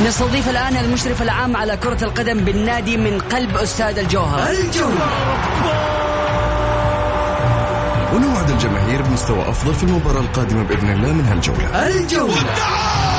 نستضيف الآن المشرف العام على كرة القدم بالنادي من قلب أستاذ الجوهر. الجولة ونوعد الجماهير بمستوى أفضل في المباراة القادمة بإذن الله من هالجولة. الجولة.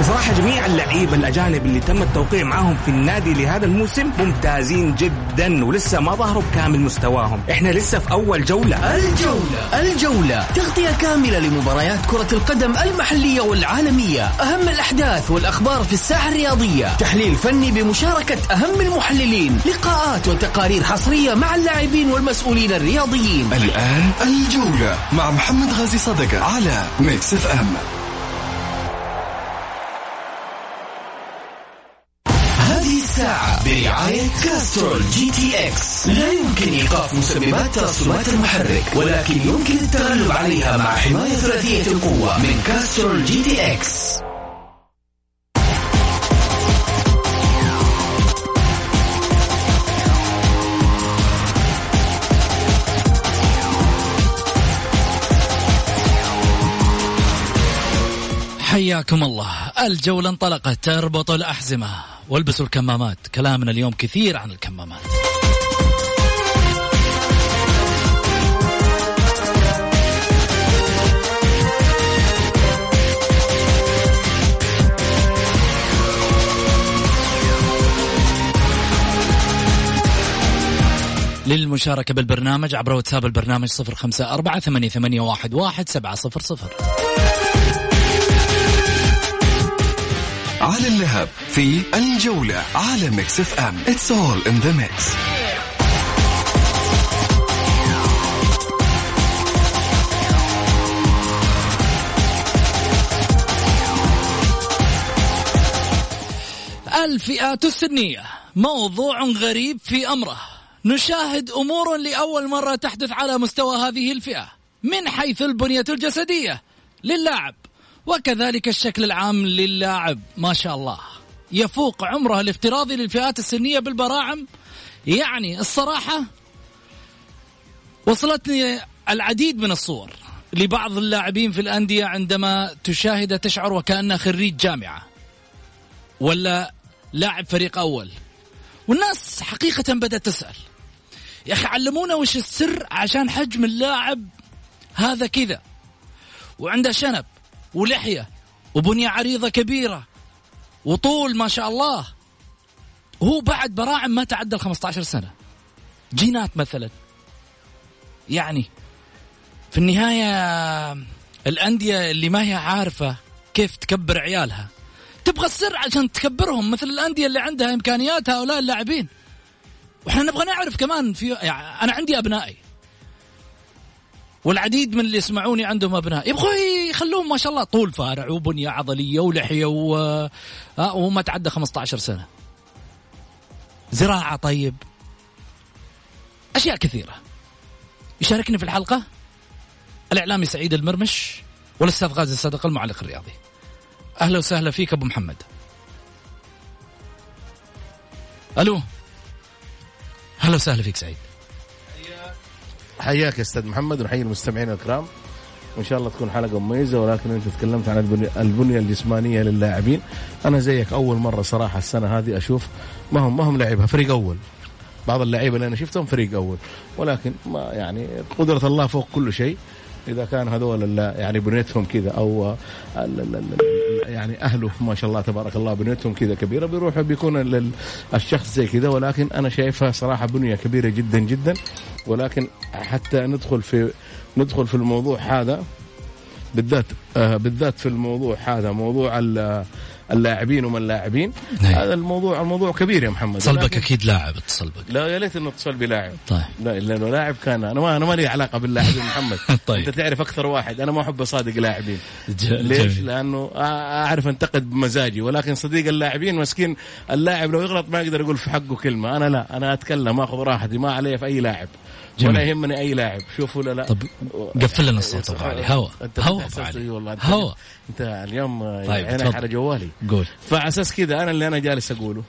بصراحة جميع اللعيبة الأجانب اللي تم التوقيع معاهم في النادي لهذا الموسم ممتازين جدا ولسه ما ظهروا بكامل مستواهم. إحنا لسه في أول جولة. الجولة. الجولة. تغطية كاملة لمباريات كرة القدم المحلية والعالمية. أهم الأحداث والأخبار في الساحة الرياضية. تحليل فني بمشاركة أهم المحللين. لقاءات وتقارير حصرية مع اللاعبين والمسؤولين الرياضيين. الآن الجولة مع محمد غازي صدقة على Mix FM برعاية Castrol GTX لا يمكن إيقاف مسببات ترسبات المحرك ولكن يمكن التغلب عليها مع حماية ثلاثية القوة من Castrol GTX حياكم الله. الجولة انطلقت اربطوا الأحزمة. والبسوا الكمامات. كلامنا اليوم كثير عن الكمامات. للمشاركة بالبرنامج عبر واتساب البرنامج صفر خمسة أربعة ثمانية, واحد سبعة صفر صفر. على اللهب في الجولة على Mix FM It's all in the mix. الفئات السنية. موضوع غريب في أمره. نشاهد أمور لأول مرة تحدث على مستوى هذه الفئة. من حيث البنية الجسدية للاعب. وكذلك الشكل العام للاعب ما شاء الله. يفوق عمره الافتراضي للفئات السنية بالبراعم. يعني الصراحة وصلتني العديد من الصور لبعض اللاعبين في الأندية عندما تشاهد تشعر وكأنه خريج جامعة ولا لاعب فريق أول. والناس حقيقة بدأت تسأل. يا أخي علمونا وش السر عشان حجم اللاعب هذا كذا. وعنده شنب ولحية وبنية عريضة كبيرة وطول ما شاء الله. هو بعد براعم ما تعدى ال 15 سنة. جينات مثلا. يعني في النهاية الأندية اللي ما هي عارفة كيف تكبر عيالها. تبغى السر عشان تكبرهم مثل الأندية اللي عندها إمكانيات هؤلاء اللاعبين. وإحنا نبغى نعرف كمان في يعني أنا عندي أبنائي. والعديد من اللي يسمعوني عندهم أبناء يبغوا يخلوهم ما شاء الله طول فارع وبنية عضلية ولحية و... آه، وما تعدى 15 سنة. زراعة طيب. أشياء كثيرة. يشاركني في الحلقة الإعلامي سعيد المرمش والأستاذ غازي الصدقة المعلق الرياضي. أهلا وسهلا فيك أبو محمد. ألو. أهلا وسهلا فيك سعيد. حياك يا أستاذ محمد ونحيي المستمعين الكرام. وإن شاء الله تكون حلقة مميزة ولكن أنت تكلمت عن البنيه الجسمانية للاعبين. أنا زيك أول مرة صراحة السنة هذه أشوف ما هم ما هم لعيبة فريق أول. بعض اللعيبة اللي أنا شفتهم فريق أول. ولكن ما يعني قدرة الله فوق كل شيء. إذا كان هذول يعني بنيتهم كذا أو يعني أهله ما شاء الله تبارك الله بنيتهم كذا كبيرة بيروحوا بيكون الشخص زي كذا. ولكن أنا شايفها صراحة بنية كبيرة جدا جدا. ولكن حتى ندخل في ندخل في الموضوع هذا بالذات آه بالذات في الموضوع هذا موضوع اللاعبين وما اللاعبين نعم. هذا الموضوع الموضوع كبير يا محمد صلبك أكيد لاعب اتصل بك لا يا ليت إنه اتصل بلاعب طيب لا لأنه لاعب كان أنا ما أنا ما لي علاقة باللاعبين محمد طيب. أنت تعرف أكثر واحد أنا ما أحب اصادق لاعبين. ليش؟ جميل. لأنه أعرف أنتقد بمزاجي ولكن صديق اللاعبين مسكين اللاعب لو يغلط ما يقدر يقول في حقه كلمة أنا لا أنا أتكلم أخذ راحتي ما علي في أي لاعب جميل. ولا يهمني أي لاعب. شوفوا لا لا. طب قفل لنا الصوت ابو علي هوا. هوا. ابو علي والله هوا. أنت اليوم طيب، عينك. على جوالي. قول. فعلى أساس كذا أنا اللي أنا جالس أقوله.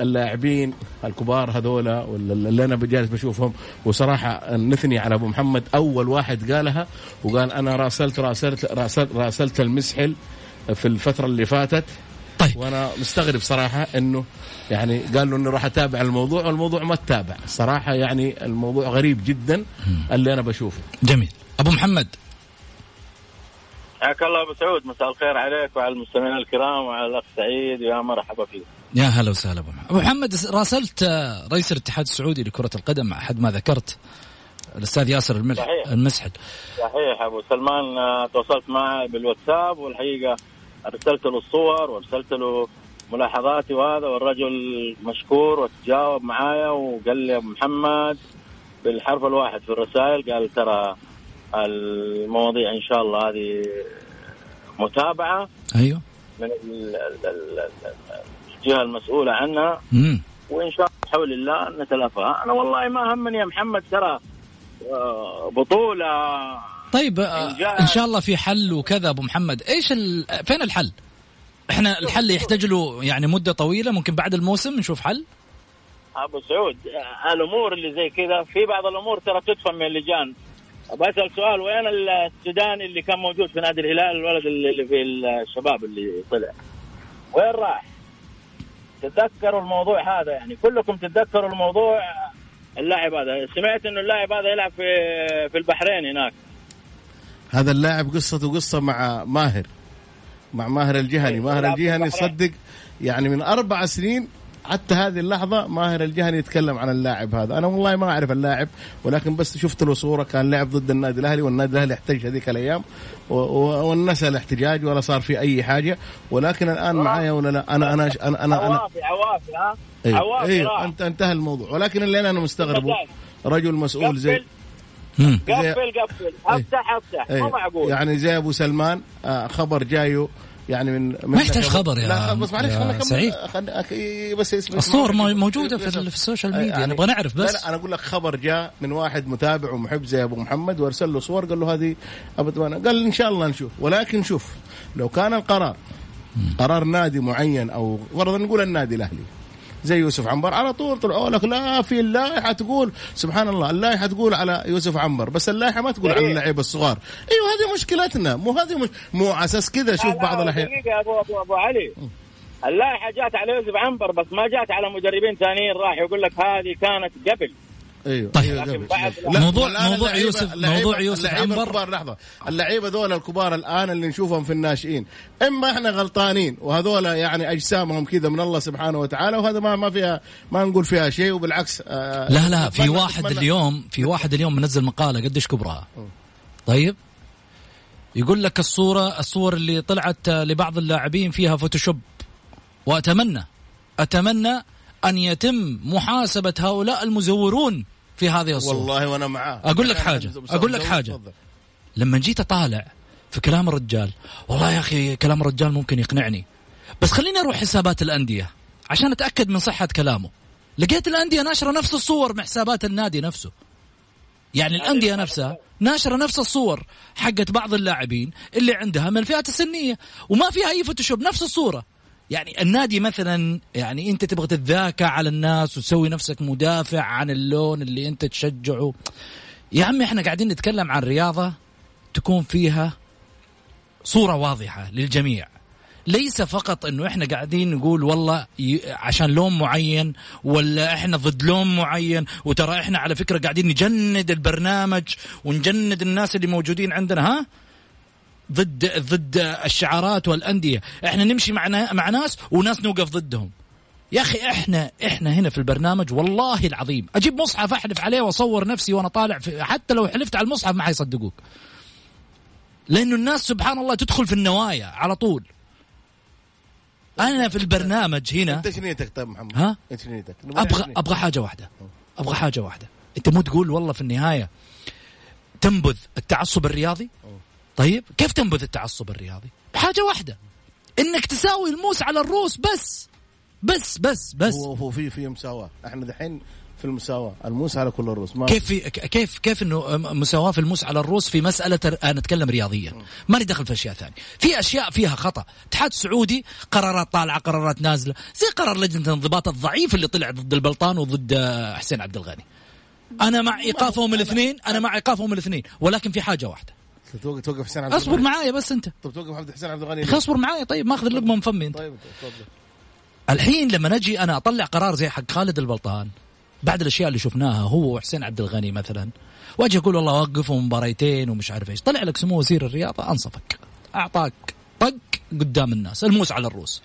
اللاعبين الكبار هذولا ولا اللي أنا جالس بشوفهم. وصراحة نثني على أبو محمد. أول واحد قالها وقال أنا راسلت راسلت راسلت, راسلت المسحل في الفترة اللي فاتت. طيب. وأنا مستغرب صراحة إنه يعني قال له انه راح أتابع الموضوع والموضوع ما اتابع صراحة يعني الموضوع غريب جدا اللي أنا بشوفه. جميل. أبو محمد. حياك الله أبو سعود. مساء الخير عليك وعلى المستمعين الكرام وعلى الأخ سعيد. ويا مرحبا فيك. يا هلا وسهلا أبو محمد. أبو محمد راسلت رئيس الاتحاد السعودي لكرة القدم حد ما ذكرت الأستاذ ياسر الملح صحيح. المسحل. صحيح أبو سلمان آه، تواصلت معه بالواتساب والحقيقة أرسلت له الصور وأرسلت له ملاحظاتي وهذا والرجل مشكور وتجاوب معايا وقال لي أبو محمد. بالحرف الواحد في الرسائل قال ترى المواضيع إن شاء الله هذه متابعة. أيوه. من ال- ال- ال- ال- الجهة المسؤولة عنها. امم وإن شاء الله بحول الله نتلافاها. أنا والله ما همني يا محمد ترى آه، بطولة طيب آه،. إن شاء الله في حل وكذا أبو محمد. إيش ال... فين الحل؟ إحنا الحل يحتاج له يعني مدة طويلة ممكن بعد الموسم نشوف حل؟ أبو سعود آه، الأمور اللي زي كذا في بعض الأمور ترى تدفن من اللجان. بسال سؤال وين السوداني اللي كان موجود في نادي الهلال الولد اللي اللي في الشباب اللي طلع؟ وين راح؟ تتذكروا الموضوع هذا يعني. كلكم تتذكروا الموضوع اللاعب هذا. سمعت إنه اللاعب هذا يلعب في في البحرين هناك. هذا اللاعب قصته قصه مع ماهر مع ماهر الجهني. ماهر يلعب في الجهني. صدق يعني من أربع سنين حتى هذه اللحظة ماهر الجهني يتكلم عن اللاعب هذا، أنا والله ما أعرف اللاعب ولكن بس شفت له صورة كان لاعب ضد النادي الأهلي والنادي الأهلي احتج هذيك و- ونسى الاحتجاج ولا صار في أي حاجة. ولكن الآن معايا ولا لا؟ أنا أنا أنا أنا, أنا عوافي عوافي ها؟ أيوه, عوافي أيوه. انت انتهى الموضوع. ولكن اللي أنا مستغربه. رجل مسؤول زي قفل. قفل. قفل أفتح أفتح. مو أيوه. معقول. يعني زي أبو سلمان آه خبر جاية يعني من, من ما يحتاج خبر يا- لا بس معلش يا خلنا أكمل. سعيد. بس اسمع الصور مو- موجودة في, بس- في ال social يعني- ميديا نبغى نعرف بس. لا أنا أقول لك خبر جاء من واحد متابع ومحب زي أبو محمد وأرسل له صور قال له هذه ابد قال إن شاء الله نشوف. ولكن شوف لو كان القرار قرار نادي معين أو فرضا نقول النادي الأهلي. زي يوسف عنبر. على طول طلعوا لك لا في اللائحة تقول سبحان الله اللائحة تقول على يوسف عنبر بس اللائحة ما تقول على اللعيبه الصغار. أيوه هذه مشكلتنا. مو هذه مش مو على أساس كذا. شوف بعض لا، الأحيان. دقيقة يا ابو ابو أبو علي. اللائحة جات على يوسف عنبر بس ما جات على مدربين ثانيين راح يقول لك هذه كانت قبل. أيوه. طيب. أيوة لا، موضوع- موضوع يوسف- اللعيبة- موضوع يوسف عنبر. الكبار لحظة. اللعيبة ذول الكبار الآن اللي نشوفهم في الناشئين. إما إحنا غلطانين وهذول يعني أجسامهم كذا من الله سبحانه وتعالى وهذا ما ما فيها ما نقول فيها شيء وبالعكس آه لا لا في واحد نتمنى- اليوم في واحد اليوم منزل مقالة قديش كبرها. طيب. يقول لك الصورة الصور اللي طلعت لبعض اللاعبين فيها فوتوشوب. واتمنى أتمنى أن يتم محاسبة هؤلاء المزورون في هذه الصور والله وأنا معاه. أقول لك أنا- أقول لك. تفضل. لما جيت أطالع في كلام الرجال والله يا أخي كلام الرجال ممكن يقنعني. بس خليني أروح حسابات الأندية عشان أتأكد من صحة كلامه. لقيت الأندية ناشرة نفس الصور من حسابات النادي نفسه. يعني الأندية نفسها ناشرة نفس الصور حقت بعض اللاعبين اللي عندها من الفئات السنية وما فيها أي فوتوشوب نفس الصورة. يعني النادي مثلا يعني أنت تبغى تتذاكى على الناس وتسوي نفسك مدافع عن اللون اللي أنت تشجعه. يا عمي إحنا قاعدين نتكلم عن رياضة تكون فيها صورة واضحة للجميع. ليس فقط إنه إحنا قاعدين نقول والله. عشان لون معين ولا إحنا ضد لون معين. وترى إحنا على فكرة قاعدين نجند البرنامج ونجند الناس اللي موجودين عندنا ها؟ ضد ضد الشعارات والأندية. إحنا نمشي مع مع ناس وناس نوقف ضدهم. يا أخي إحنا إحنا هنا في البرنامج والله العظيم. أجيب مصحف أحلف عليه وأصور نفسي وأنا طالع في حتى لو حلفت على المصحف ما حيصدقوك. لأنه الناس سبحان الله تدخل في النوايا على طول. أنا في البرنامج هنا أنت إيش نيتك طيب محمد؟ ها؟ إيش نيتك؟ نبغى أبغى أبغى حاجة واحدة. أبغى حاجة واحدة. أنت مو تقول والله في النهاية تنبذ التعصب الرياضي؟ طيب كيف تنبذ التعصب الرياضي؟ بحاجة واحدة إنك تساوي الموس على الروس بس بس بس بس. هو هو في في مساواة. إحنا دحين في المساواة. الموس على كل الرؤوس ما كيف في كيف كيف إنه مساواة في الموس على الروس في مسألة أنا أتكلم رياضيا. ماني دخل في أشياء ثانية. في أشياء فيها خطأ. الاتحاد السعودي قرارات طالعة قرارات نازلة. زي قرار لجنة الانضباط الضعيف اللي طلع ضد البلطان وضد حسين عبد الغني. أنا مع إيقافهم الاثنين أنا مع إيقافهم الاثنين. ولكن في حاجة واحدة. توقف حسين عبد اصبر معايا بس انت. طب توقف عبد حسين عبد الغني اصبر معايا طيب ماخذ اللقمة من فمي انت طيب تفضل. الحين لما نجي أنا أطلع قرار زي حق خالد البلطان بعد الأشياء اللي شفناها هو وحسين عبد الغني مثلا. وأجي أقول والله وقفوا مباريتين ومش عارف إيش. طلع لك سمو وزير الرياضة أنصفك. أعطاك. طق قدام الناس الموس على الروس.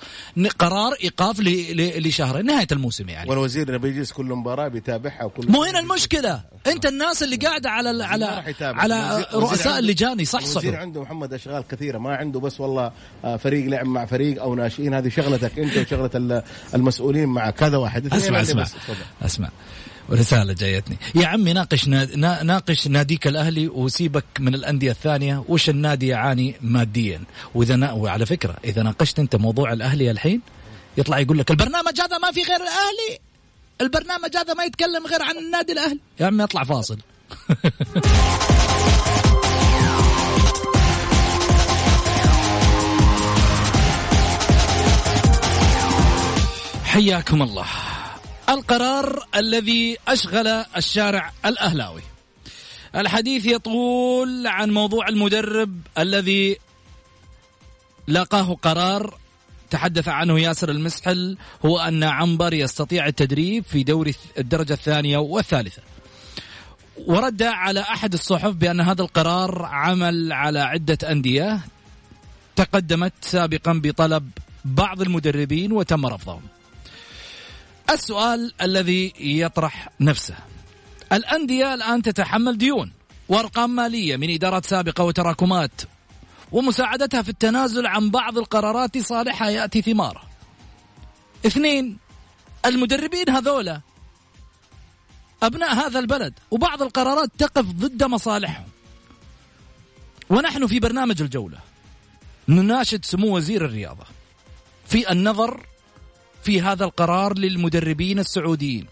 قرار إيقاف لشهرين نهاية الموسم يعني. والوزير إنه بيجلس كل مباراة بيتابعها وكل مو هنا المشكلة. أنت الناس اللي قاعدة على على. على الوزير- الوزير رؤساء اللجان الوزير يصحصحوا عنده محمد أشغال كثيرة ما عنده بس والله آه، فريق لعب مع فريق أو ناشئين. هذه شغلتك أنت وشغلة ال- المسؤولين معك هذا واحد. أسمع أسمع. أسمع. رسالة جايتني. يا عمي ناقش نا- نا- ناقش ناديك الأهلي وسيبك من الأندية الثانية. وش النادي يعاني ماديا؟ وإذا نا... وعلى فكرة إذا ناقشت أنت موضوع الأهلي الحين يطلع يقول لك البرنامج هذا ما في غير الأهلي. البرنامج هذا ما يتكلم غير عن النادي الأهلي. يا عمي اطلع فاصل. حياكم الله. القرار الذي أشغل الشارع الأهلاوي. الحديث يطول عن موضوع المدرب الذي لاقاه قرار تحدث عنه ياسر المسحل هو أن عنبر يستطيع التدريب في دوري الدرجة الثانية والثالثة. ورد على أحد الصحف بأن هذا القرار عمل على عدة أندية تقدمت سابقا بطلب بعض المدربين وتم رفضهم. السؤال الذي يطرح نفسه. الأندية الآن تتحمل ديون وأرقام مالية من إدارات سابقة وتراكمات ومساعدتها في التنازل عن بعض القرارات صالحها يأتي ثماره اثنين المدربين هذولا أبناء هذا البلد وبعض القرارات تقف ضد مصالحهم. ونحن في برنامج الجولة نناشد سمو وزير الرياضة في النظر في هذا القرار للمدربين السعوديين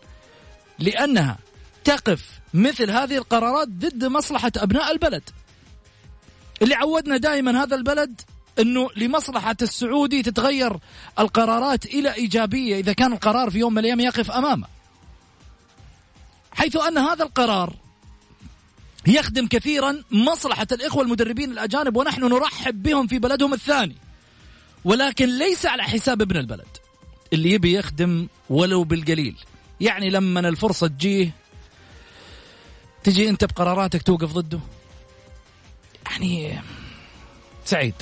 لأنها تقف مثل هذه القرارات ضد مصلحة أبناء البلد اللي عودنا دائما هذا البلد إنه لمصلحة السعودي تتغير القرارات إلى إيجابية إذا كان القرار في يوم من الأيام يقف أمامه. حيث أن هذا القرار يخدم كثيرا مصلحة الإخوة المدربين الأجانب ونحن نرحب بهم في بلدهم الثاني. ولكن ليس على حساب ابن البلد. اللي يبي يخدم ولو بالقليل. يعني لما الفرصة تجيه تجي انت بقراراتك توقف ضده. يعني سعيد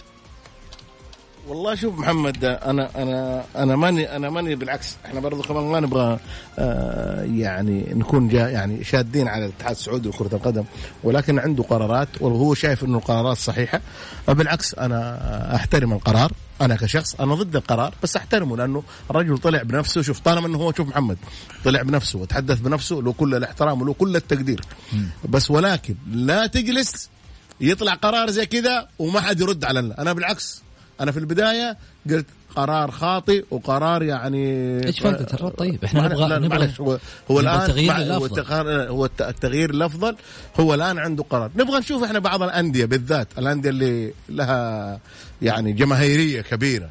والله شوف محمد أنا أنا أنا ماني أنا ماني بالعكس إحنا برضو كمان ما نبغى آه يعني نكون جا يعني شادين على الاتحاد السعودي لكره القدم ولكن عنده قرارات وهو شايف إنه القرارات صحيحة بالعكس أنا أحترم القرار أنا كشخص أنا ضد القرار بس أحترمه لأنه الرجل طلع بنفسه شوف طالما إنه هو شوف محمد طلع بنفسه وتحدث بنفسه له كل الاحترام وله كل التقدير. بس ولكن لا تجلس يطلع قرار زي كذا وما حد يرد على أنا بالعكس أنا في البداية قلت قرار خاطئ وقرار يعني إيش فائدة الرد؟ طيب إحنا نبغى نبغى هو هو الان التغيير مع- هو. التغيير- هو الت- التغيير الأفضل هو الآن عنده قرار. نبغى نشوف إحنا بعض الأندية بالذات الأندية اللي لها يعني جماهيرية كبيرة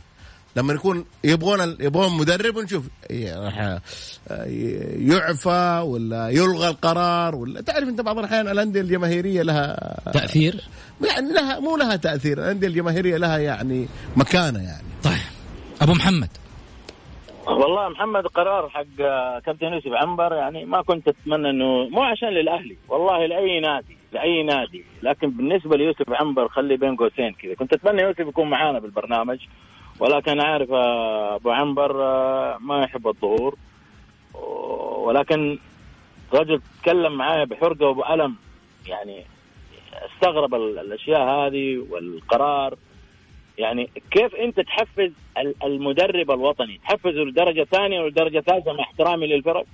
لما يكون يبغون يبغون مدرب ونشوف إيه، راح آه، يعفى ولا يلغى القرار ولا تعرف أنت بعض الأحيان الأندية الجماهيرية لها تأثير؟ يعني لها مو لها تأثير الأندية الجماهيرية لها يعني مكانة يعني. أبو محمد. والله محمد قرار حق كابتن يوسف عنبر يعني ما كنت أتمنى إنه مو عشان للأهلي والله لأي نادي لأي نادي لكن بالنسبة ليوسف عنبر خلي بين قوسين كذا. كنت أتمنى يوسف يكون معانا بالبرنامج ولكن عارف أبو عنبر آه، ما يحب الظهور ولكن رجل تكلم معايا بحرقة وبألم يعني استغرب ال- الأشياء هذه والقرار. يعني كيف انت تحفز ال- المدرب الوطني؟ تحفزه لدرجة ثانية ولدرجة ثالثة مع احترامي للفرق؟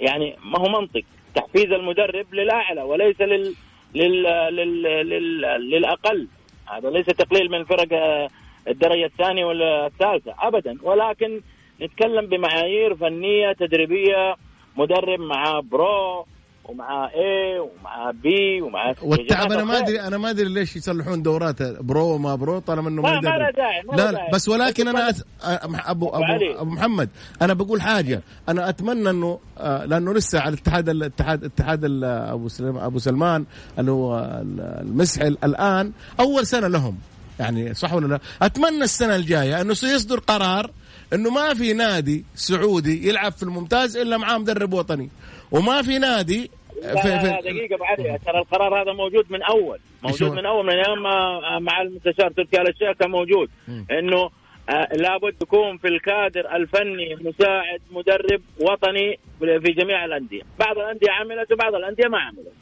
يعني ما هو منطق. تحفيز المدرب للاعلى وليس لل لل لل, لل... للأقل. هذا ليس تقليل من فرق آه، الدرجة الثانية ولا الثالثه ابدا. ولكن نتكلم بمعايير فنية تدريبية مدرب معاه pro ومعاه A ومعاه B ومعاه والتعب أنا ما أدري أنا ما أدري ليش يصلحون دورات pro وما pro طالما إنه ما- ما ما له داعي، لا لا داعي. بس ولكن أنا أت... ابو أبو علي. أبو محمد أنا بقول حاجة أنا أتمنى إنه آه، لأنه لسه على الاتحاد الاتحاد اتحاد ال- أبو سليمان أبو سلمان اللي هو ال- المسحل الآن أول سنة لهم يعني صح ولا لا؟ أتمنى السنة الجاية إنه سيصدر قرار إنه ما في نادي سعودي يلعب في الممتاز إلا معاه مدرب وطني وما في نادي لا لا لا دقيقة أبو علي ترى القرار هذا موجود من هو؟ موجود من أول من أيام ما- مع المستشار تركي آل الشيخ كان موجود إنه آه، لابد يكون في الكادر الفني مساعد مدرب وطني في جميع الأندية بعض الأندية عملت وبعض الأندية ما عملت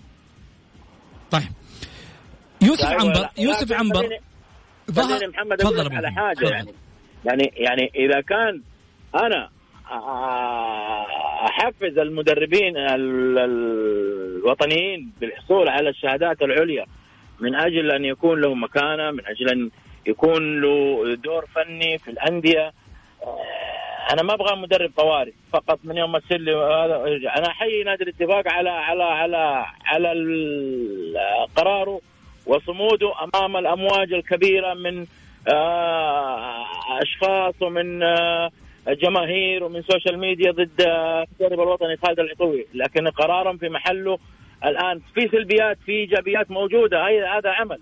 طيب يوسف أيوة، عنبر. يوسف عنبر ظهر محمد تفضل على تفضل. يعني يعني يعني إذا كان أنا أحفز المدربين ال- ال- الوطنيين بالحصول على الشهادات العليا من أجل أن يكون له مكانة من أجل أن يكون له دور فني في الأندية آه، أنا ما أبغى مدرب طوارئ فقط من يوم تصير لي. أنا أحيي نادي الاتفاق على على على على قراره وصموده أمام الأمواج الكبيرة من آه، أشخاص ومن آه، جماهير ومن social media ضد آه، المدرب الوطني خالد العطوي. لكن قرارا في محله الآن في سلبيات في إيجابيات موجودة. هي هذا عمل.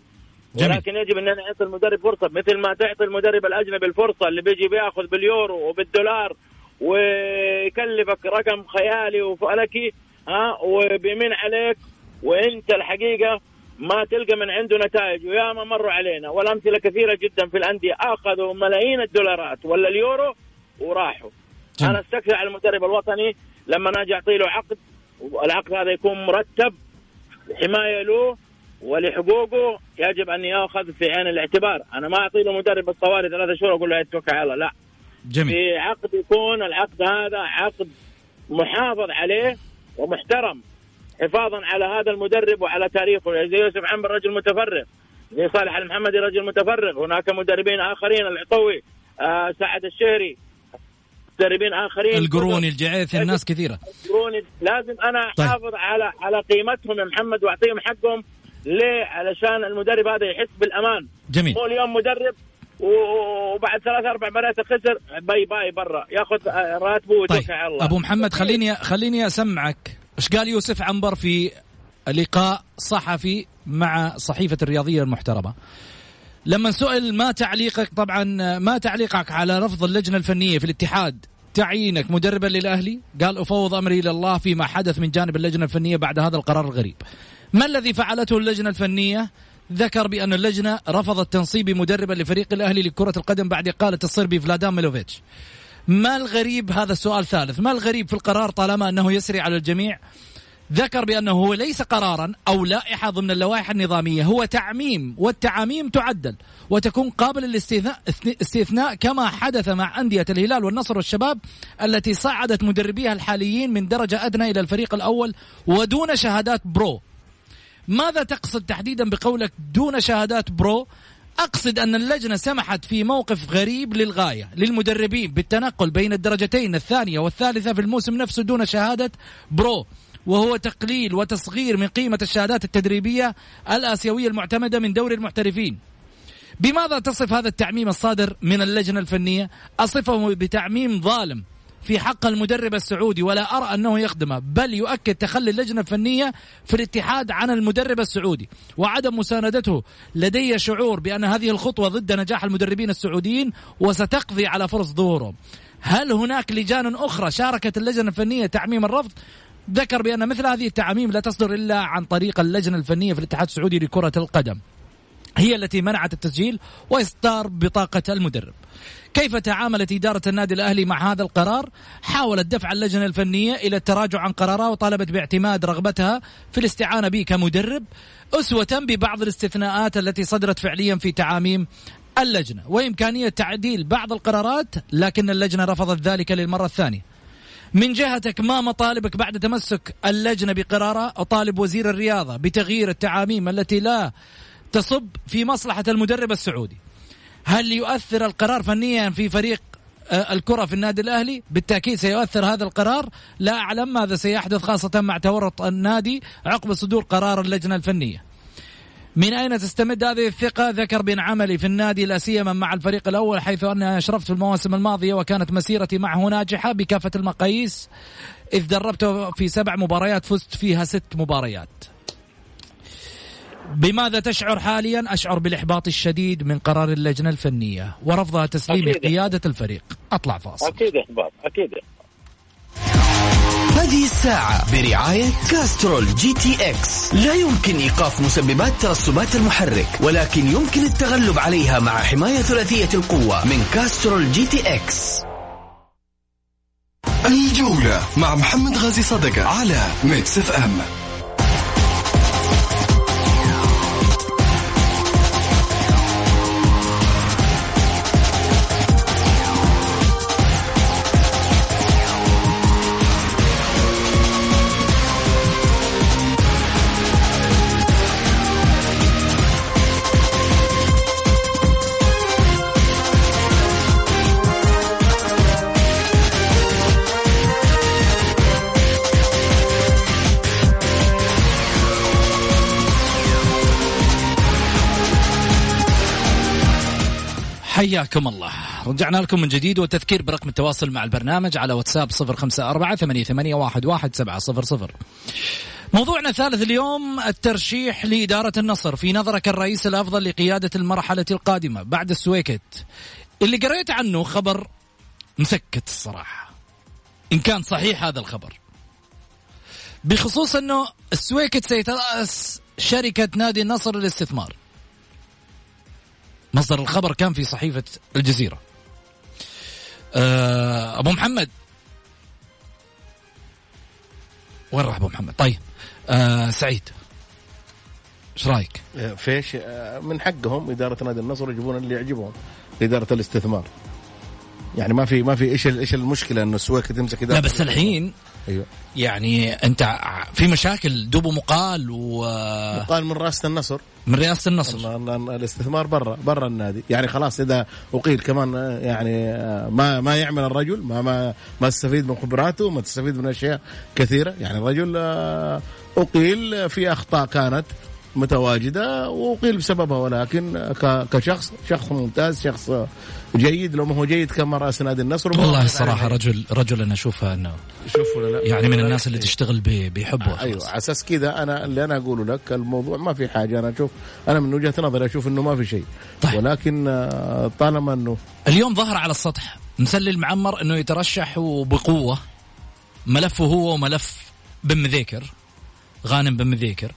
جميل. ولكن يجب أن نعطي المدرب فرصة. مثل ما تعطي المدرب الأجنبي الفرصة اللي بيجي بيأخذ باليورو وبالدولار ويكلفك رقم خيالي وفلكي ها وبيمين عليك. وأنت الحقيقة ما تلقى من عنده نتائج. وياما مروا علينا. والأمثلة كثيرة جدا في الأندية. أخذوا ملايين الدولارات ولا اليورو وراحوا. جميل. أنا أستكفي على المدرب الوطني لما أجي اعطي له عقد والعقد هذا يكون مرتب حماية له ولحقوقه يجب أن يأخذ في عين الاعتبار، أنا ما اعطي له مدرب الطوارئ ثلاثة شهور أقول له اتوكل على الله، لا. جميل. في عقد يكون العقد هذا عقد محافظ عليه ومحترم حفاظا على هذا المدرب وعلى تاريخه. زي يوسف عمر رجل متفرغ زي صالح المحمدي رجل متفرغ. هناك مدربين آخرين العطوي آه سعد الشهري مدربين آخرين. القروني الجعيثي الناس كثيرة. يقولون لازم أنا طيب. أحافظ على على قيمتهم يا محمد وأعطيهم حقهم. ليه؟ علشان المدرب هذا يحس بالأمان. جميل. مو اليوم مدرب وبعد ثلاث أربع مرات خسر باي باي برا. ياخذ راتبه ويتوكل طيب. على الله. أبو محمد خليني خليني أسمعك. إيش قال يوسف عنبر في لقاء صحفي مع صحيفة الرياضية المحترمة؟ لما سئل ما تعليقك طبعا ما تعليقك على رفض اللجنة الفنية في الاتحاد تعيينك مدربا للأهلي؟ قال أفوض أمري إلى الله فيما حدث من جانب اللجنة الفنية بعد هذا القرار الغريب. ما الذي فعلته اللجنة الفنية؟ ذكر بأن اللجنة رفضت تنصيبي مدربا لفريق الأهلي لكرة القدم بعد إقالة الصربي فلادان ميلوفيتش. ما الغريب؟ هذا السؤال ثالث. ما الغريب في القرار طالما أنه يسري على الجميع؟ ذكر بأنه هو ليس قرارا أو لائحة ضمن اللوائح النظامية هو تعميم والتعاميم تعدل وتكون قابلة للاستثناء استثناء كما حدث مع أندية الهلال والنصر والشباب التي صعدت مدربيها الحاليين من درجة أدنى إلى الفريق الأول ودون شهادات pro. ماذا تقصد تحديدا بقولك دون شهادات pro؟ أقصد أن اللجنة سمحت في موقف غريب للغاية للمدربين بالتنقل بين الدرجتين الثانية والثالثة في الموسم نفسه دون شهادة pro. وهو تقليل وتصغير من قيمة الشهادات التدريبية الآسيوية المعتمدة من دوري المحترفين بماذا تصف هذا التعميم الصادر من اللجنة الفنية؟ أصفه بتعميم ظالم في حق المدرب السعودي ولا أرى أنه يخدمه بل يؤكد تخلي اللجنة الفنية في الاتحاد عن المدرب السعودي. وعدم مساندته لدي شعور بأن هذه الخطوة ضد نجاح المدربين السعوديين وستقضي على فرص ظهورهم هل هناك لجان أخرى شاركت اللجنة الفنية تعميم الرفض؟ ذكر بأن مثل هذه التعاميم لا تصدر إلا عن طريق اللجنة الفنية في الاتحاد السعودي لكرة القدم. هي التي منعت التسجيل وإصدار بطاقة المدرب. كيف تعاملت إدارة النادي الأهلي مع هذا القرار؟ حاولت دفع اللجنة الفنية إلى التراجع عن قرارها وطالبت باعتماد رغبتها في الاستعانة به كمدرب أسوة ببعض الاستثناءات التي صدرت فعليا في تعاميم اللجنة. وإمكانية تعديل بعض القرارات لكن اللجنة رفضت ذلك للمرة الثانية. من جهتك ما مطالبك بعد تمسك اللجنة بقرارها؟ أطالب وزير الرياضة بتغيير التعاميم التي لا تصب في مصلحة المدرب السعودي. هل يؤثر القرار فنيا في فريق آه، الكرة في النادي الأهلي؟ بالتأكيد سيؤثر هذا القرار. لا أعلم ماذا سيحدث خاصة مع تورط النادي عقب صدور قرار اللجنة الفنية. من أين تستمد هذه الثقة؟ ذكر بن عملي في النادي لا سيما مع الفريق الأول حيث أني أشرفت في المواسم الماضية وكانت مسيرتي معه ناجحة بكافة المقاييس إذ دربت في سبع مباريات فزت فيها ست مباريات. بماذا تشعر حاليا؟ أشعر بالإحباط الشديد من قرار اللجنة الفنية ورفضها تسليم أكيد. قيادة الفريق. أطلع فاصل. أكيد إحباط أكيد هذه الساعة برعاية Castrol GTX لا يمكن إيقاف مسببات ترسبات المحرك ولكن يمكن التغلب عليها مع حماية ثلاثية القوة من Castrol GTX الجولة مع محمد غازي صدقة على Mix FM حياكم الله. رجعنا لكم من جديد وتذكير برقم التواصل مع البرنامج على واتساب صفر خمسة أربعة ثمانية, واحد سبعة صفر صفر. موضوعنا الثالث اليوم الترشيح لإدارة النصر. في نظرك الرئيس الأفضل لقيادة المرحلة القادمة بعد السويكت. اللي قريت عنه خبر مسكت الصراحة. إن كان صحيح هذا الخبر. بخصوص أنه السويكت سيترأس شركة نادي النصر للاستثمار. مصدر الخبر كان في صحيفة الجزيرة. أه أبو محمد. وين راح أبو محمد؟ طيب. أه سعيد. إيش رأيك؟ فيش آه، من حقهم إدارة نادي النصر يجيبون اللي يعجبهم إدارة الاستثمار. يعني ما في ما في إيش إيش المشكلة إنه السويك تمسك إدارة لا بس الحين أيوه. يعني أنت في مشاكل دوبه مقال ومن قال من رئاسه النصر. رئاسة النصر. ال- ال- الاستثمار برا برا النادي. يعني خلاص إذا أقيل كمان يعني ما ما يعمل الرجل ما ما ما تستفيد من خبراته ما تستفيد من أشياء كثيرة. يعني الرجل آه، أقيل في أخطاء كانت. متواجدة واقيل بسببها ولكن كشخص شخص ممتاز شخص جيد. لو ما هو جيد كما راس نادي النصر. والله الصراحة رجل رجل أنا اشوفه أنه شوف ولا لا يعني من الناس اللي تشتغل ب- بحبه أيوه خلاص. على أساس كذا أنا اللي أنا أقوله لك الموضوع ما في حاجة. أنا أشوف أنا من وجهة نظري أشوف إنه ما في شيء. طيب. ولكن آه، طالما إنه اليوم ظهر على السطح مسلي المعمر إنه يترشح وبقوة ملفه هو وملف بن مذيكر غانم بن مذيكر.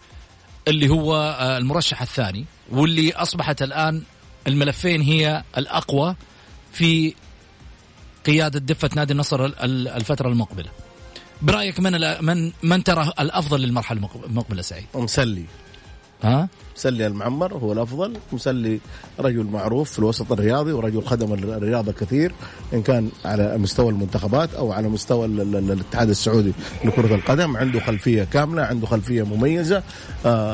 اللي هو آه، المرشح الثاني واللي أصبحت الآن الملفين هي الأقوى في قيادة دفة نادي النصر ال- ال- الفترة المقبلة. برأيك من من من ترى الأفضل للمرحلة المق- المقبلة سعيد؟ مسلي ها؟ مسلي المعمر هو الأفضل. مسلي رجل معروف في الوسط الرياضي ورجل خدم الرياضة كثير إن كان على مستوى المنتخبات أو على مستوى ال- ال- ال- الاتحاد السعودي لكرة القدم. عنده خلفية كاملة عنده خلفية مميزة آه،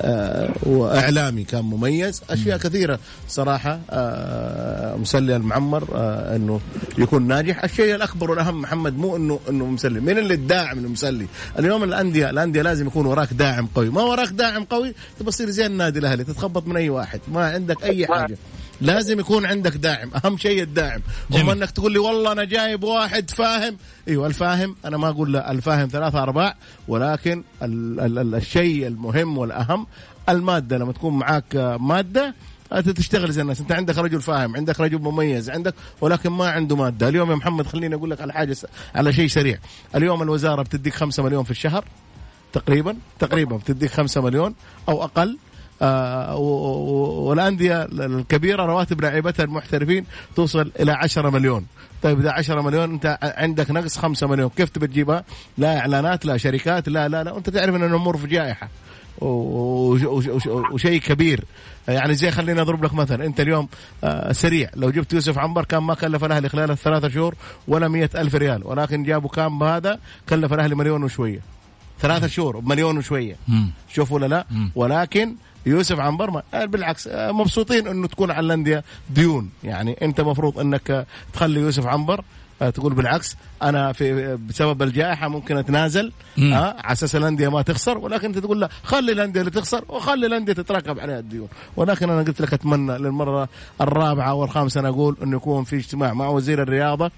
آه، وإعلامي كان مميز. أشياء كثيرة صراحة آه، مسلي المعمر إنه يكون ناجح. الشيء الأكبر والأهم محمد مو انه إنه مسلي. مين اللي الداعم المسلي؟ اليوم الانديه الأندية لازم يكون وراك داعم قوي. ما وراك داعم قوي تبى تصير زي النادي الأهلي تتخبط من أي واحد ما عندك أي حاجة. لازم يكون عندك داعم أهم شيء الداعم. أما إنك تقول لي والله أنا جايب واحد فاهم إيوه الفاهم أنا ما أقول لا الفاهم ثلاثة أرباع ولكن ال ال ال الشيء المهم والأهم المادة. لما تكون معاك مادة أنت تشتغل زي الناس. أنت عندك رجل فاهم عندك رجل مميز عندك ولكن ما عنده مادة. اليوم يا محمد خليني أقول لك على حاجة س- على شيء سريع. اليوم الوزارة بتديك خمسة مليون في الشهر. تقريبا تقريبا بتديك خمسة مليون أو أقل. آه والأندية الكبيرة رواتب لاعبتها المحترفين توصل إلى 10 مليون. طيب إذا 10 مليون أنت عندك نقص 5 مليون كيف تبي تجيبها؟ لا إعلانات لا شركات لا لا لا. وأنت تعرف ان الأمور في جائحة. وشيء كبير. يعني زي خليني أضرب لك مثلا أنت اليوم آه، سريع. لو جبت يوسف عنبر كان ما كلف الأهلي خلال الثلاثة شهور ولا مية ألف ريال. ولكن جابوا كام بهذا كلف الأهلي مليون وشوية. ثلاثة شهور بمليون وشوية. شوف ولا لا؟ مم. ولكن يوسف عنبر آه، بالعكس آه، مبسوطين إنه تكون على الأندية ديون. يعني أنت مفروض إنك تخلي يوسف عنبر. آه، تقول بالعكس أنا في بسبب الجائحة ممكن أتنازل. مم. ها على أساس الأندية ما تخسر. ولكن أنت تقول لا خلي الأندية اللي تخسر وخلي الأندية تتراكب عليها الديون. ولكن أنا قلت لك أتمنى للمرة الرابعة والخامسة أنا أقول إنه يكون في اجتماع مع وزير الرياضة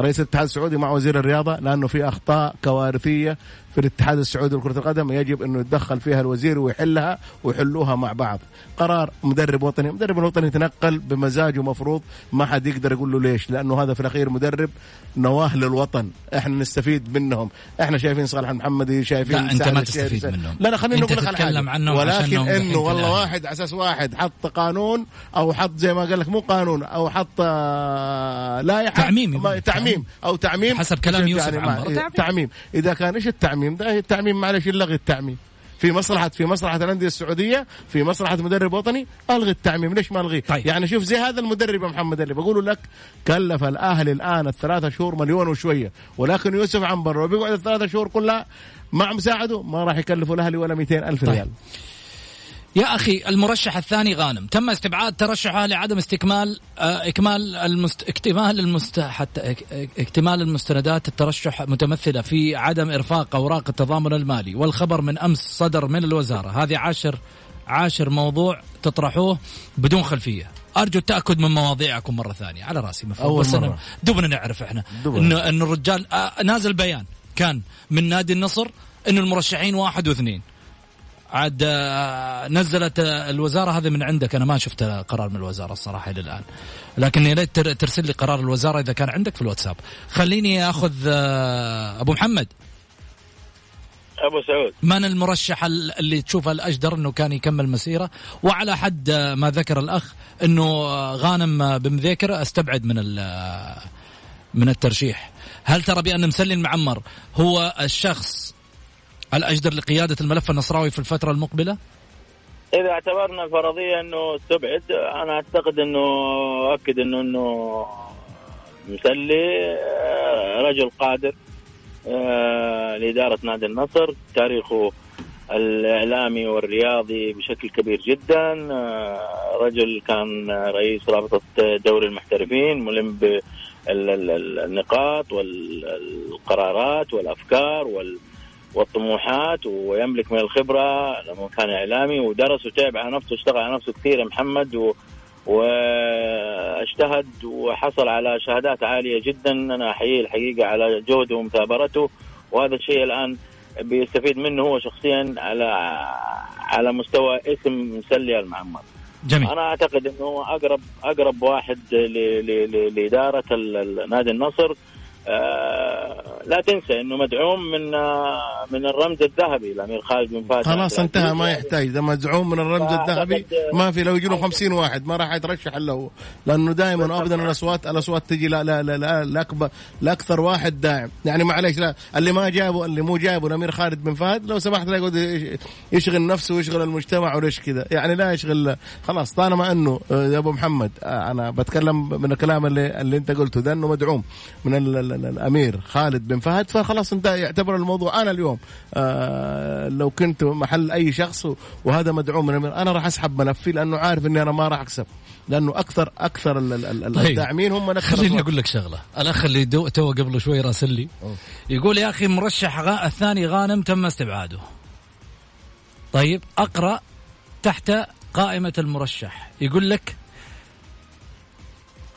رئيس الاتحاد السعودي مع وزير الرياضة لأنه في أخطاء كوارثية في الاتحاد السعودي لكرة القدم يجب انه يتدخل فيها الوزير ويحلها ويحلوها مع بعض. قرار مدرب وطني مدرب الوطني يتنقل بمزاجه مفروض ما حد يقدر يقول له ليش لأنه هذا في الأخير مدرب نواه للوطن. إحنا نستفيد منهم. إحنا شايفين صالح المحمدي شايفين لا، سعد ما تستفيد منهم. لا لا خلينا نقول لك على ولكن إنه والله الأهلي. واحد على أساس واحد حط قانون أو حط زي ما قال لك مو قانون أو حط آه، لائحه تعميم. تعميم. أو تعميم. حسب كلام يوسف عنبر. إيه، تعميم. تعميم. إذا كان إيش التعميم؟ ده التعميم معلش يلغي التعميم في مصلحة في مصلحة الأندية السعودية في مصلحة مدرب وطني ألغي التعميم ليش ما ألغيه طيب. يعني شوف زي هذا المدرب يا محمد اللي بقول لك كلف الأهلي الآن الثلاثة شهور مليون وشوية ولكن يوسف عنبر لو بيقعد الثلاثة شهور كلها مع مساعده ما راح يكلفوا الأهلي ولا 200 ألف طيب. ريال يا أخي المرشح الثاني غانم. تم استبعاد ترشحه لعدم استكمال آه، إكمال المست... اكتمال المست... حتى إك- إك- اكتمال المستندات الترشح متمثلة في عدم إرفاق أوراق التضامن المالي. والخبر من أمس صدر من الوزارة. هذه عاشر عاشر موضوع تطرحوه بدون خلفية. أرجو التأكد من مواضيعكم مرة ثانية. على رأسي أول بس مرة. دوبنا نعرف إحنا. دوبنا. انه إنه الرجال آه، نازل بيان. كان من نادي النصر إنه المرشحين واحد واثنين. عاد آه، نزلت آه، الوزارة هذا من عندك. أنا ما شفت قرار من الوزارة الصراحة إلى الآن. لكن يا ريت تر- ترسل لي قرار الوزارة إذا كان عندك في الواتساب. خليني أخذ آه، أبو محمد. أبو سعود. من المرشح ال- اللي تشوفه الأجدر إنه كان يكمل مسيرة؟ وعلى حد ما ذكر الأخ إنه غانم بمذيكر. أستبعد من ال- من الترشيح. هل ترى بأن مسلي المعمر هو الشخص الاجدر لقيادة الملف النصراوي في الفترة المقبلة؟ إذا اعتبرنا الفرضيه إنه استبعد أنا أعتقد انه اكد انه إنه مسلي آه، رجل قادر آه، لإدارة نادي النصر. تاريخه الإعلامي والرياضي بشكل كبير جدا آه، رجل كان رئيس رابطة دوري المحترفين ملم بالنقاط والقرارات والأفكار وال والطموحات ويملك من الخبرة لما كان إعلامي ودرس وتعب على نفسه واشتغل على نفسه كثير يا محمد و واجتهد وحصل على شهادات عالية جدا. أنا احييه الحقيقة على جهده ومثابرته وهذا الشيء الآن بيستفيد منه هو شخصيا على على مستوى اسم مسلي المعمر جميل. أنا أعتقد إنه اقرب أقرب واحد لإدارة نادي النصر لا تنسى إنه مدعوم من آه من الرمز الذهبي الامير خالد بن فهد. خلاص عبد انتهى. ما يحتاج. ده مزعوم من الرمز الذهبي ما في لو يجوا 50 واحد ما راح يترشح إلا هو. لأنه دائما وابدا الأصوات الأصوات تجي لا لا لا, لا, لاكبر لاكثر واحد داعم. يعني معليش لا اللي ما جابه اللي مو جابه الامير خالد بن فهد لو سمحت لا يقعد يش- يشغل نفسه ويشغل المجتمع وليش كذا. يعني لا يشغل خلاص طالما إنه آه، يا أبو محمد آه، أنا بتكلم من الكلام اللي اللي أنت قلته ده إنه مدعوم من ال الأمير خالد بن فهد فخلاص انت يعتبر الموضوع. أنا اليوم آه لو كنت محل أي شخص وهذا مدعوم من الأمير أنا راح أسحب ملفي لأنه عارف إني أنا ما راح أكسب. لأنه أكثر أكثر طيب. الداعمين هم أكثر خليني. أقول لك شغلة. الاخ اللي دو تو قبل شوي راسل لي. يقول يا أخي مرشح غا الثاني غانم تم استبعاده. طيب أقرأ تحت قائمة المرشح. يقول لك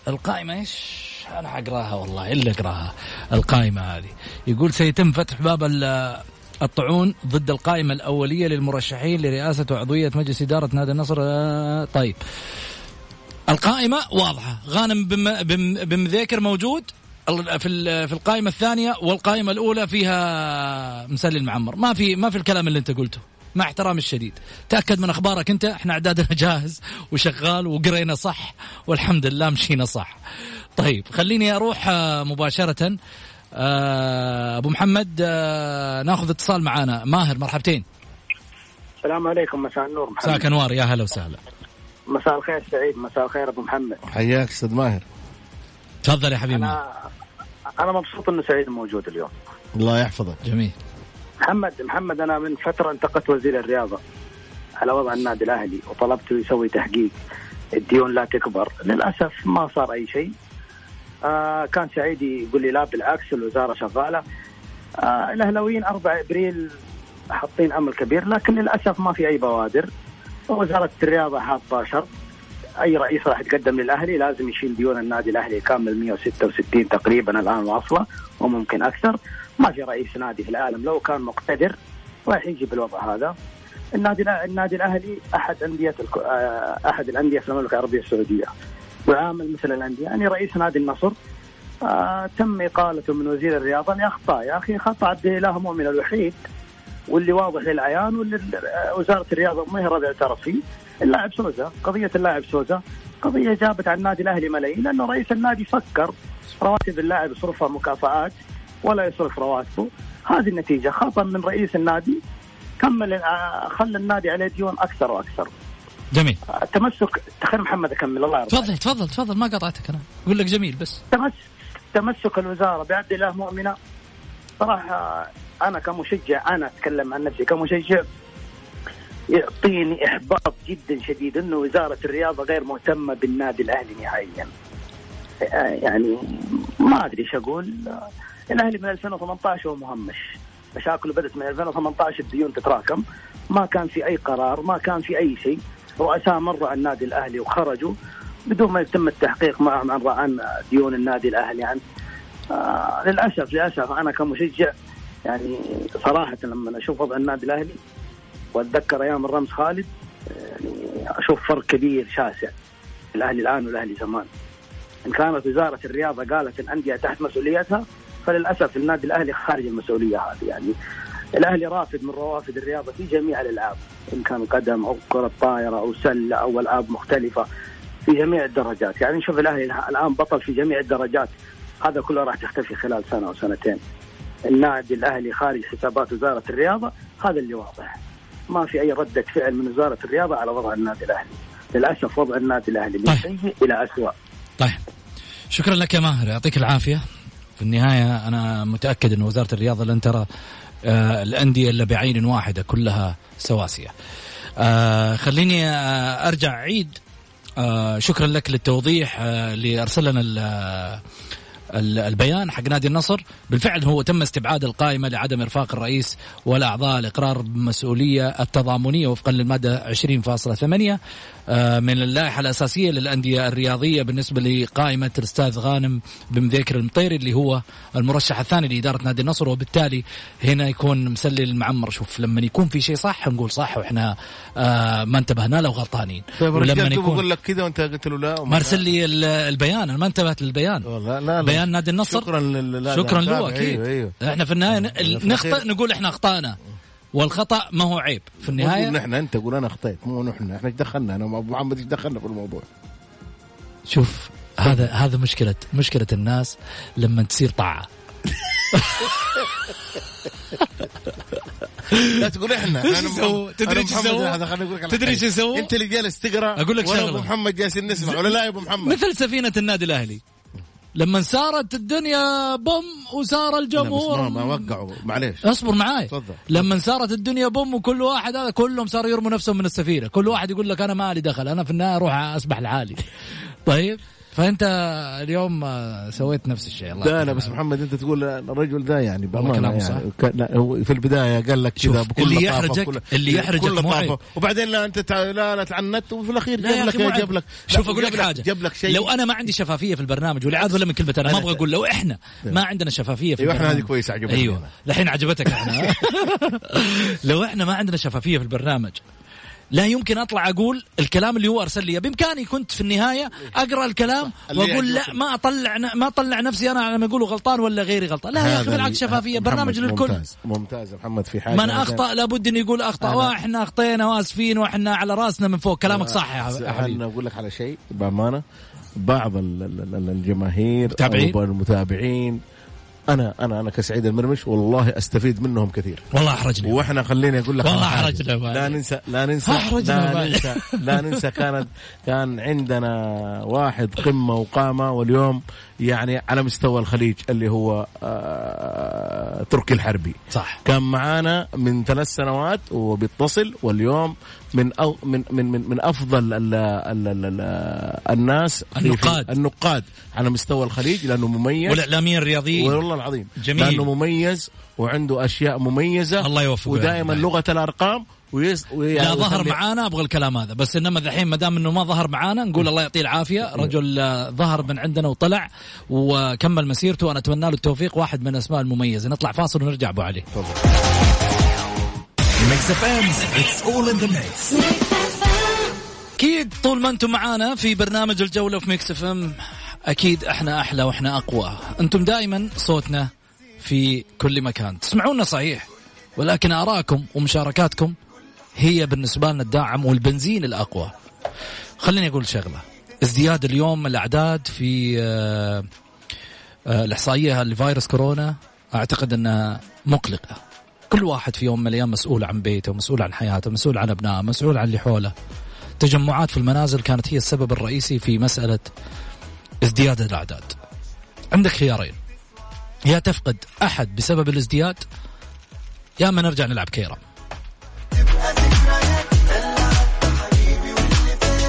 القائمة إيش؟ أنا حقراها والله إلا أقراها القائمة هذه. يقول سيتم فتح باب ال- الطعون ضد القائمة الأولية للمرشحين لرئاسة وعضوية مجلس إدارة نادي النصر. آه، طيب. القائمة واضحة. غانم بمذيكر موجود في في القائمة الثانية والقائمة الأولى فيها مسلي المعمر. ما في ما في الكلام اللي أنت قلته مع احترامي الشديد. تأكد من أخبارك أنت إحنا إعدادنا جاهز وشغال وقرينا صح والحمد لله مشينا صح. طيب خليني أروح آه، مباشرة. آه، أبو محمد آه، ناخذ اتصال معانا. ماهر مرحبتين. السلام عليكم مساء النور محمد. مساك أنوار يا هلا وسهلا. مساء الخير سعيد. مساء الخير أبو محمد. حياك أستاذ ماهر. تفضل يا حبيبي. ماهر. أنا أنا مبسوط إنه سعيد موجود اليوم. الله يحفظك. جميل. محمد محمد أنا من فترة انتقدت وزير الرياضة على وضع النادي الأهلي وطلبته يسوي تحقيق. الديون لا تكبر. للأسف ما صار أي شيء. آه كان سعيد يقول لي لا بالعكس الوزارة شغالة. آه الاهلاويين 4 إبريل حاطين أمل كبير لكن للأسف ما في أي بوادر. وزارة الرياضة حاطه شرط أي رئيس راح يتقدم للأهلي لازم يشيل ديون النادي الأهلي كامل 166 تقريبا الآن واصلة وممكن أكثر. ما في رئيس نادي في العالم لو كان مقتدر راح يجي بالوضع هذا. النادي النادي الأهلي أحد أندية آه، أحد الأندية في المملكة العربية السعودية. وعامل مثل الأندية. يعني رئيس نادي النصر آه تم إقالته من وزير الرياضة لاخطاء يا أخي خطا عبد الاله مؤمن الوحيد واللي واضح للعيان واللي آه، وزارة الرياضة ما هي راضيه تعترف فيه. اللاعب سوزا قضية اللاعب سوزا قضية جابت على النادي الأهلي ملايين لأنه رئيس النادي فكر رواتب اللاعب يصرفها مكافآت ولا يصرف رواتبه. هذه النتيجة. خطا من رئيس النادي كمل آه، خلى النادي عليه ديون أكثر وأكثر. جميل. تمسك تخيل محمد أكمل الله يرضى تفضل تفضل تفضل ما قطعتك أنا. أقول لك جميل بس. تمس تمسك الوزارة بعبد الله مؤمنة. صراحة أنا كمشجع أنا أتكلم عن نفسي كمشجع يعطيني إحباط جدا شديد إنه وزارة الرياضة غير مهتمة بالنادي الأهلي نهائيا. يعني ما أدري إيش أقول. الأهلي من 2018 هو مهمش. مشاكله بدأت من 2018 الديون تتراكم. ما كان في أي قرار ما كان في أي شيء. رؤساء مروا على النادي الأهلي وخرجوا بدون ما يتم التحقيق معهم عن عن ديون النادي الأهلي. عن آه للأسف للأسف أنا كمشجع يعني صراحة لما أشوف وضع النادي الأهلي وأتذكر أيام الرمز خالد يعني أشوف فرق كبير شاسع الأهلي الآن والأهلي زمان. إن كانت وزارة الرياضة قالت الأندية تحت مسؤوليتها فللأسف النادي الأهلي خارج المسؤولية هذه. يعني الأهلي رافد من روافد الرياضة في جميع الألعاب إن كان قدم أو كرة طائره أو سلة أو ألعاب مختلفة في جميع الدرجات. يعني نشوف الأهلي الآن بطل في جميع الدرجات هذا كله راح تختفي خلال سنة أو سنتين. النادي الأهلي خارج حسابات وزارة الرياضة هذا اللي واضح. ما في أي ردة فعل من وزارة الرياضة على وضع النادي الأهلي. للأسف وضع النادي الأهلي من طيب. سيء إلى اسوء طيب. شكرا لك يا ماهر يعطيك العافية. في النهاية أنا متأكد إن وزارة الرياضة لن ترى الأندية إلا بعين واحدة كلها سواسية. آه خليني آه أرجع عيد. آه شكرا لك للتوضيح آه اللي أرسل لنا ال- آه، ال- البيان حق نادي النصر. بالفعل هو تم استبعاد القائمة لعدم إرفاق الرئيس والأعضاء الإقرار بالمسؤولية التضامنية وفقا للمادة 20.8 آه، من اللائحة الأساسية للأندية الرياضية بالنسبة لقائمة الأستاذ غانم بن ذكر المطيري اللي هو المرشح الثاني لإدارة نادي النصر وبالتالي هنا يكون مسلي المعمر. شوف لما يكون في شيء صح نقول صح وإحنا آه، ما انتبهنا له غلطانين. طيب ولما يكون يقول لك كذا وانت قلت له لا ما ارسل لي ال- البيان. أنا ما انتبهت للبيان. والله لا لا بيان نادي النصر. شكرا شكرا له أكيد. أيوه أيوه. إحنا في النهاية في نخطئ. نقول إحنا أخطأنا. والخطأ ما هو عيب في النهاية نحن أنت قول أنا اخطيت مو نحن إحنا إيش دخلنا أنا وأبو محمد إيش دخلنا في الموضوع شوف هذا هذا مشكلة مشكلة الناس لما تصير طاعة لا تقول إحنا تدري يسووا؟ أقول لك على تدري حاجة. يسووا؟ أنت اللي جالس تقرأ أقول لك شغلة. أبو محمد جالسين نسمع ولا لا يا أبو محمد مثل سفينة النادي الأهلي لما صارت الدنيا بوم بس الجمهور. ما, ما وقعوا. معليش. اصبر معاي. تفضل. لما صارت الدنيا بوم وكل واحد هذا كلهم صاروا يرموا نفسهم من السفينة. كل واحد يقول لك أنا ما لي دخل أنا في النهاية أروح اسبح لحالي طيب. فأنت اليوم آه، سويت نفس الشيء. الله لا لا بس محمد أنت تقول الرجل ذا يعني بأمانة يعني لا هو في البداية قال لك كذا بكل اللي يحرجك- اللي يحرجك. عيب. وبعدين لا أنت تع... لا لا تعنت وفي الأخير جاب لك جاب. لك شوف أقول لك حاجة. جاب لك شيء. لو أنا ما عندي شفافية في البرنامج والعياذ بالله من كلمة أنا ما أبغى أقول لو إحنا ما عندنا شفافية في أيوه إحنا هذه كويسة عجبتني. أيوه أنا. الحين عجبتك إحنا لو إحنا ما عندنا شفافية في البرنامج لا يمكن أطلع أقول الكلام اللي هو أرسل لي بإمكاني كنت في النهاية أقرأ الكلام وأقول لا. ما أطلع ما أطلع نفسي أنا لما اقوله غلطان ولا غيري غلطان. لا يا أخي بالعكس شفافية. برنامج للكل. ممتاز. ممتاز محمد في حاجة من أخطأ لابد إنه يقول أخطأ. وإحنا أخطينا وآسفين وإحنا على رأسنا من فوق. كلامك صح يا حبيبي أنا أقول لك على شيء بأمانة. بعض ال- ال- ال- الجماهير المتابعين أنا أنا أنا كسعيد المرمش والله أستفيد منهم كثير والله أحرجني وإحنا خليني أقول لك والله بعد. لا ننسى لا ننسى لا. ننسى لا ننسى كانت كان عندنا واحد قمة وقامة واليوم يعني على مستوى الخليج اللي هو آه تركي الحربي. صح. كان معانا من ثلاث سنوات وبيتصل واليوم من أو من من من, من أفضل ال ال ال ال الناس النقاد. النقاد على مستوى الخليج لأنه مميز. والاعلاميين الرياضيين والله العظيم. جميل. لأنه مميز وعنده أشياء مميزة. الله يوفقه. ودائما يعني. لغة الأرقام ويس وي- لا ظهر ويخلي- معانا أبغى الكلام هذا. بس إنما الحين ما دام إنه ما ظهر معانا نقول الله يعطيه العافية. رجل آه، ظهر من عندنا وطلع وكمل مسيرته. أنا أتمنى له التوفيق. واحد من الأسماء المميزة. نطلع فاصل ونرجع أبو علي. أكيد طول ما أنتم معانا في برنامج الجولة في Mix FM أكيد إحنا أحلى وإحنا أقوى. أنتم دائما صوتنا في كل مكان. تسمعونا صحيح ولكن ارائكم ومشاركاتكم هي بالنسبة لنا الداعم والبنزين الأقوى. خليني أقول شغلة. ازدياد اليوم الأعداد في آه، آه، الإحصائية لفيروس كورونا أعتقد إنها مقلقة. كل واحد في يوم من الأيام مسؤول عن بيته مسؤول عن حياته مسؤول عن أبنائه مسؤول عن اللي حوله. تجمعات في المنازل كانت هي السبب الرئيسي في مسألة ازدياد الأعداد. عندك خيارين. يا تفقد أحد بسبب الازدياد يا اما نرجع نلعب كيرة.